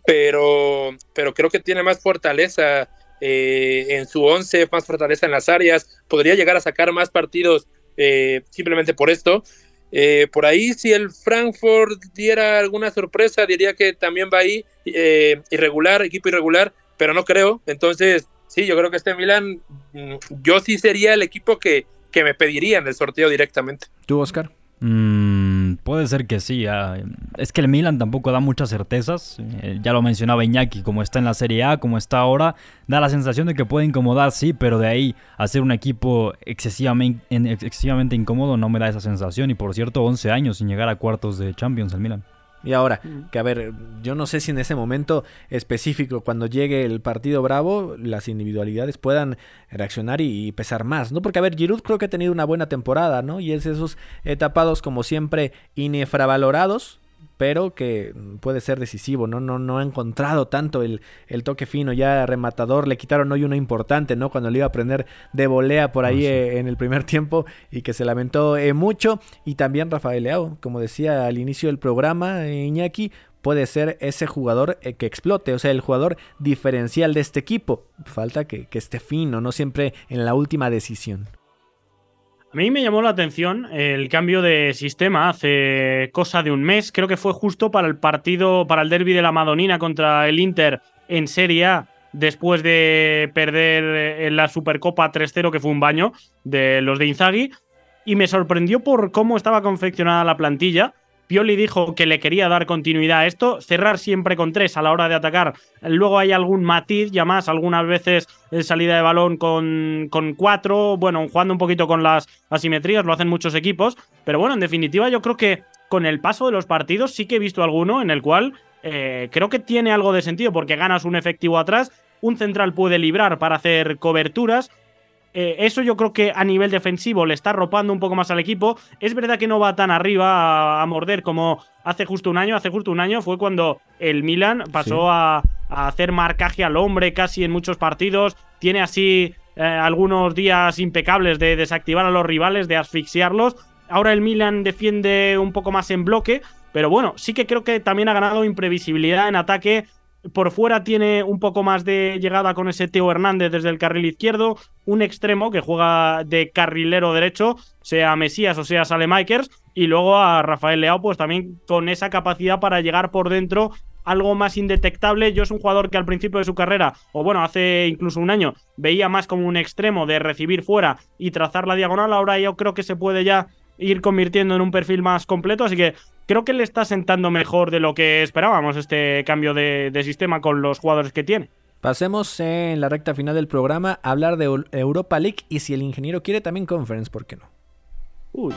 pero, pero creo que tiene más fortaleza eh, en su once, más fortaleza en las áreas, podría llegar a sacar más partidos eh, simplemente por esto. Eh, por ahí, si el Frankfurt diera alguna sorpresa, diría que también va ahí eh, irregular, equipo irregular, pero no creo. Entonces, sí, yo creo que este Milan, mm, yo sí sería el equipo que, que me pediría en el sorteo directamente. ¿Tú, Oscar? Mm, puede ser que sí. ah, Es que el Milan tampoco da muchas certezas. eh, ya lo mencionaba Iñaki, como está en la Serie A, como está ahora, da la sensación de que puede incomodar, sí, pero de ahí a ser un equipo excesivamente, en- excesivamente incómodo no me da esa sensación. Y por cierto, 11 años sin llegar a cuartos de Champions el Milan. Y ahora, que a ver, yo no sé si en ese momento específico, cuando llegue el partido bravo, las individualidades puedan reaccionar y, y pesar más, ¿no? Porque, a ver, Giroud creo que ha tenido una buena temporada, ¿no? Y es esos tapados, como siempre, infravalorados, pero que puede ser decisivo, ¿no? No, no ha encontrado tanto el, el toque fino ya rematador. Le quitaron hoy uno importante, ¿no? Cuando le iba a prender de volea por ahí eh, en el primer tiempo y que se lamentó eh, mucho. Y también Rafael Leao, como decía al inicio del programa, eh, Iñaki, puede ser ese jugador que explote, o sea, el jugador diferencial de este equipo. Falta que, que esté fino, no siempre en la última decisión. A mí me llamó la atención el cambio de sistema hace cosa de un mes. Creo que fue justo para el partido, para el derby de la Madonina contra el Inter en Serie A, después de perder en la Supercopa 3-0, que fue un baño de los de Inzaghi. Y me sorprendió por cómo estaba confeccionada la plantilla. Pioli dijo que le quería dar continuidad a esto, cerrar siempre con tres a la hora de atacar. Luego hay algún matiz, ya más, algunas veces salida de balón con, con cuatro, bueno, jugando un poquito con las asimetrías, lo hacen muchos equipos. Pero bueno, en definitiva, yo creo que con el paso de los partidos sí que he visto alguno en el cual eh, creo que tiene algo de sentido, porque ganas un efectivo atrás, un central puede librar para hacer coberturas. Eh, eso yo creo que a nivel defensivo le está arropando un poco más al equipo. Es verdad que no va tan arriba a, a morder como hace justo un año. Hace justo un año fue cuando el Milan pasó Sí. a, a hacer marcaje al hombre casi en muchos partidos. Tiene así eh, algunos días impecables de desactivar a los rivales, de asfixiarlos. Ahora el Milan defiende un poco más en bloque. Pero bueno, sí que creo que también ha ganado imprevisibilidad en ataque. Por fuera tiene un poco más de llegada con ese Teo Hernández desde el carril izquierdo. Un extremo que juega de carrilero derecho, sea Mesías o sea Salemakers. Y luego a Rafael Leao, pues también con esa capacidad para llegar por dentro algo más indetectable. Yo es un jugador que al principio de su carrera, o bueno, hace incluso un año, veía más como un extremo de recibir fuera y trazar la diagonal. Ahora yo creo que se puede ya ir convirtiendo en un perfil más completo. Así que creo que le está sentando mejor de lo que esperábamos este cambio de, de sistema con los jugadores que tiene. Pasemos en la recta final del programa a hablar de Eu- Europa League y si el ingeniero quiere también Conference, ¿por qué no? Uy.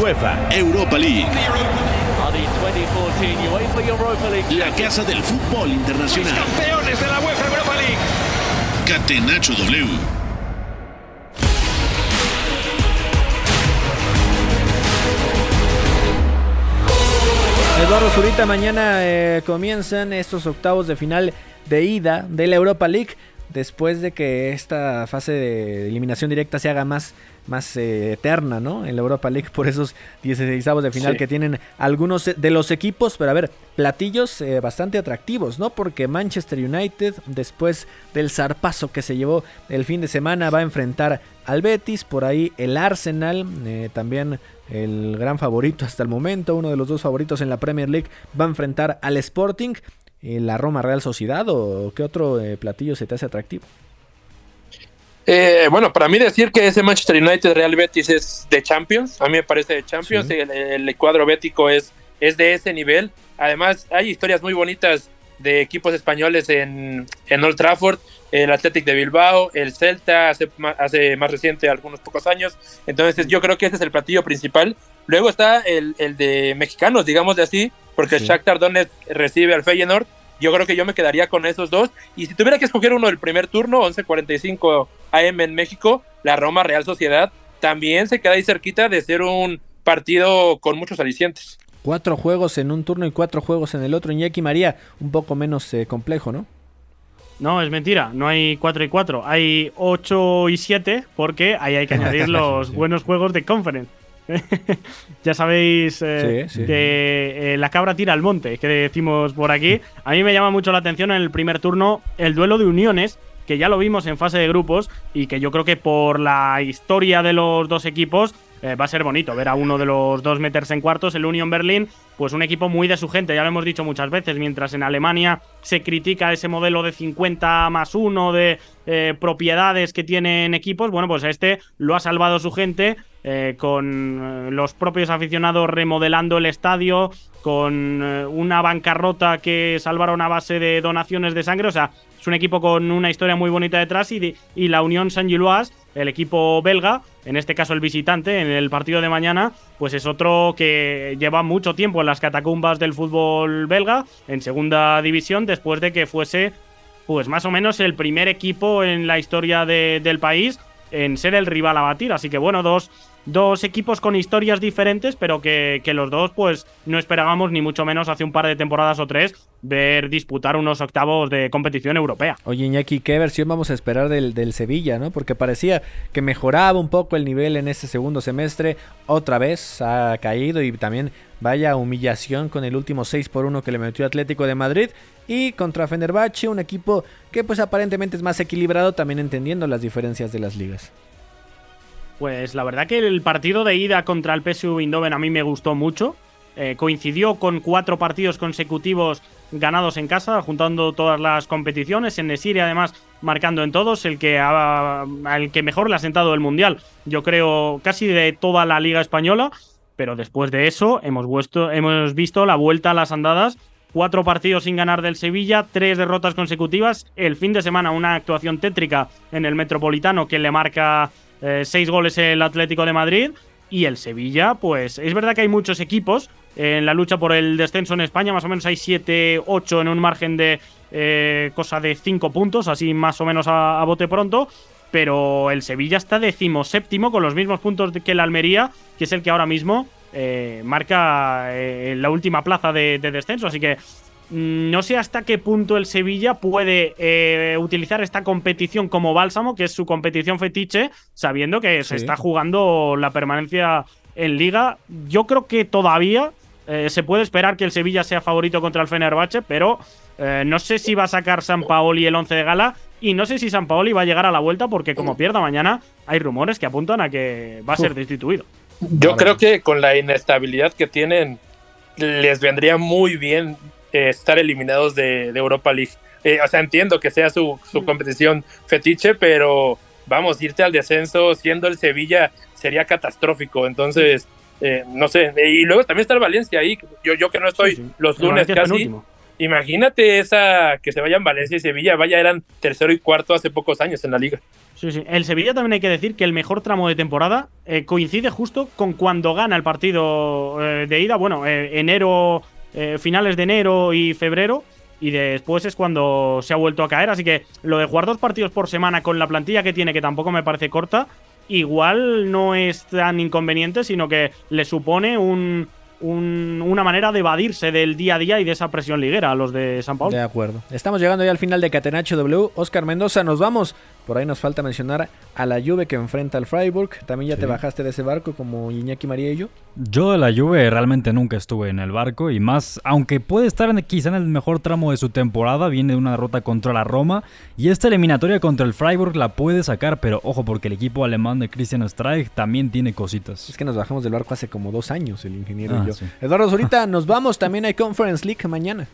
UEFA Europa League. La casa del fútbol internacional. Campeones de la UEFA Europa League. Catenacho W. Eduardo Zurita, mañana eh, comienzan estos octavos de final de ida de la Europa League. Después de que esta fase de eliminación directa se haga más, más eh, eterna, ¿no? En la Europa League por esos 16 de final Sí. que tienen algunos de los equipos. Pero a ver, platillos eh, bastante atractivos, ¿no? Porque Manchester United, después del zarpazo que se llevó el fin de semana, va a enfrentar al Betis. Por ahí el Arsenal, eh, también el gran favorito hasta el momento, uno de los dos favoritos en la Premier League, va a enfrentar al Sporting. eh, la Roma Real Sociedad o qué otro eh, platillo se te hace atractivo? Eh, bueno, para mí decir que ese Manchester United Real Betis es de Champions, a mí me parece de Champions, Sí. el, el cuadro bético es, es de ese nivel. Además, hay historias muy bonitas de equipos españoles en, en Old Trafford, el Athletic de Bilbao, el Celta hace, hace más reciente, algunos pocos años. Entonces, yo creo que ese es el platillo principal. Luego está el, el de mexicanos, digamos de así, porque Sí. Shakhtar Donetsk recibe al Feyenoord. Yo creo que yo me quedaría con esos dos. Y si tuviera que escoger uno del primer turno, 11:45 AM en México, la Roma Real Sociedad también se queda ahí cerquita de ser un partido con muchos alicientes. Cuatro juegos en un turno y cuatro juegos en el otro. Iñaki María, un poco menos eh, complejo, ¿no? No, es mentira. No hay 4 y 4. Hay 8 y 7 porque ahí hay que añadir los buenos juegos de conference. ya sabéis eh, Sí, sí. que eh, la cabra tira al monte, que decimos por aquí. A mí me llama mucho la atención en el primer turno el duelo de uniones, que ya lo vimos en fase de grupos y que yo creo que por la historia de los dos equipos eh, va a ser bonito ver a uno de los dos meterse en cuartos. El Union Berlin, pues un equipo muy de su gente, ya lo hemos dicho muchas veces, mientras en Alemania se critica ese modelo de 50 más 1 de eh, propiedades que tienen equipos, bueno, pues este lo ha salvado su gente. eh, con los propios aficionados remodelando el estadio, con una bancarrota que salvaron a base de donaciones de sangre, o sea, es un equipo con una historia muy bonita detrás y, de- y la Unión Saint-Gilloise, el equipo belga, en este caso el visitante, en el partido de mañana, pues es otro que lleva mucho tiempo en las catacumbas del fútbol belga, en segunda división, después de que fuese, pues más o menos el primer equipo en la historia de- del país en ser el rival a batir. Así que bueno, dos, dos equipos con historias diferentes, pero que, que los dos, pues no esperábamos ni mucho menos hace un par de temporadas o tres ver disputar unos octavos de competición europea. Oye, Iñaki, ¿qué versión vamos a esperar del, del Sevilla, no? Porque parecía que mejoraba un poco el nivel en este segundo semestre. Otra vez ha caído y también vaya humillación con el último 6 por 1 que le metió Atlético de Madrid. Y contra Fenerbahce, un equipo que pues aparentemente es más equilibrado, también entendiendo las diferencias de las ligas. Pues la verdad que el partido de ida contra el PSV Eindhoven a mí me gustó mucho. Eh, coincidió con cuatro partidos consecutivos ganados en casa, juntando todas las competiciones. En Nesiri, además, marcando en todos, el que al que mejor le ha sentado el Mundial. Yo creo casi de toda la Liga Española. Pero después de eso, hemos, visto la vuelta a las andadas. Cuatro partidos sin ganar del Sevilla, tres derrotas consecutivas. El fin de semana, una actuación tétrica en el Metropolitano que le marca eh, seis goles el Atlético de Madrid. Y el Sevilla, pues es verdad que hay muchos equipos en la lucha por el descenso en España, más o menos hay 7, 8 en un margen de eh, cosa de 5 puntos, así más o menos a, a bote pronto. Pero el Sevilla está decimoséptimo con los mismos puntos que el Almería, que es el que ahora mismo eh, marca eh, la última plaza de, de descenso. Así que mm, no sé hasta qué punto el Sevilla puede eh, utilizar esta competición como bálsamo, que es su competición fetiche, sabiendo que se está jugando la permanencia en liga. Yo creo que todavía se puede esperar que el Sevilla sea favorito contra el Fenerbahce, pero no sé si va a sacar San Paoli el 11 de gala y no sé si San Paoli va a llegar a la vuelta porque como pierda mañana hay rumores que apuntan a que va a ser destituido. Yo creo que con la inestabilidad que tienen, les vendría muy bien eh, estar eliminados de, de Europa League. Eh, o sea, entiendo que sea su, su competición fetiche, pero vamos, irte al descenso siendo el Sevilla sería catastrófico. Entonces, eh, no sé. Y luego también está el Valencia ahí. Yo, yo que no estoy los lunes casi. penúltimo. Imagínate esa que se vayan Valencia y Sevilla. Vaya, eran tercero y cuarto hace pocos años en la liga. Sí, sí. El Sevilla también hay que decir que el mejor tramo de temporada eh, coincide justo con cuando gana el partido eh, de ida. Bueno, eh, enero, finales de enero y febrero. Y después es cuando se ha vuelto a caer. Así que lo de jugar dos partidos por semana con la plantilla que tiene, que tampoco me parece corta, igual no es tan inconveniente, sino que le supone un, un- una manera de evadirse del día a día y de esa presión liguera a los de San Paulo. De acuerdo. Estamos llegando ya al final de Catenacho W. Oscar Mendoza, nos vamos. Por ahí nos falta mencionar a la Juve que enfrenta al Freiburg. También ya te bajaste de ese barco como Iñaki María y yo. Yo de la Juve realmente nunca estuve en el barco y más, aunque puede estar en- quizá en el mejor tramo de su temporada, viene de una derrota contra la Roma y esta eliminatoria contra el Freiburg la puede sacar, pero ojo porque el equipo alemán de Christian Streich también tiene cositas. Es que nos bajamos del barco hace como dos años, el ingeniero Ah, y yo. sí. Eduardo Zurita, nos vamos. También hay Conference League mañana.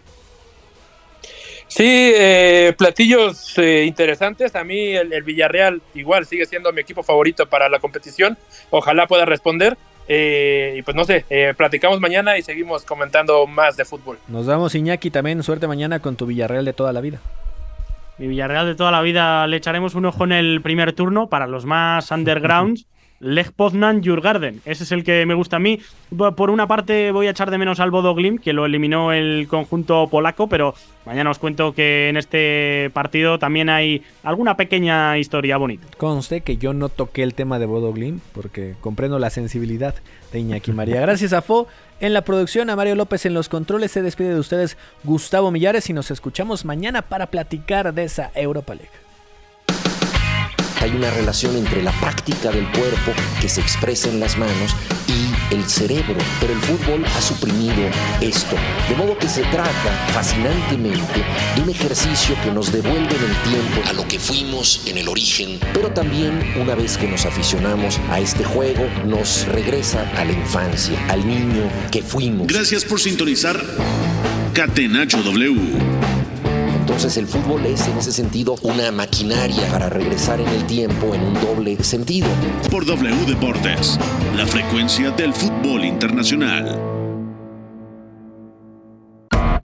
Sí, eh, platillos eh, interesantes. A mí el, el Villarreal igual sigue siendo mi equipo favorito para la competición. Ojalá pueda responder. Eh, y pues no sé, eh, platicamos mañana y seguimos comentando más de fútbol. Nos vamos, Iñaki. También suerte mañana con tu Villarreal de toda la vida. Mi Villarreal de toda la vida le echaremos un ojo en el primer turno para los más undergrounds. Lech Poznan Jurgarden. Ese es el que me gusta a mí. Por una parte voy a echar de menos al Bodo Glimt, que lo eliminó el conjunto polaco, pero mañana os cuento que en este partido también hay alguna pequeña historia bonita. Conste que yo no toqué el tema de Bodo Glimt porque comprendo la sensibilidad de Iñaki María. Gracias a Fo en la producción, a Mario López en los controles. Se despide de ustedes Gustavo Millares y nos escuchamos mañana para platicar de esa Europa League hay una relación entre la práctica del cuerpo que se expresa en las manos y el cerebro, pero el fútbol ha suprimido esto, de modo que se trata fascinantemente de un ejercicio que nos devuelve en el tiempo a lo que fuimos en el origen, pero también una vez que nos aficionamos a este juego, nos regresa a la infancia, al niño que fuimos. Gracias por sintonizar Catenacho W entonces el fútbol es en ese sentido una maquinaria para regresar en el tiempo en un doble sentido. Por W Deportes, la frecuencia del fútbol internacional.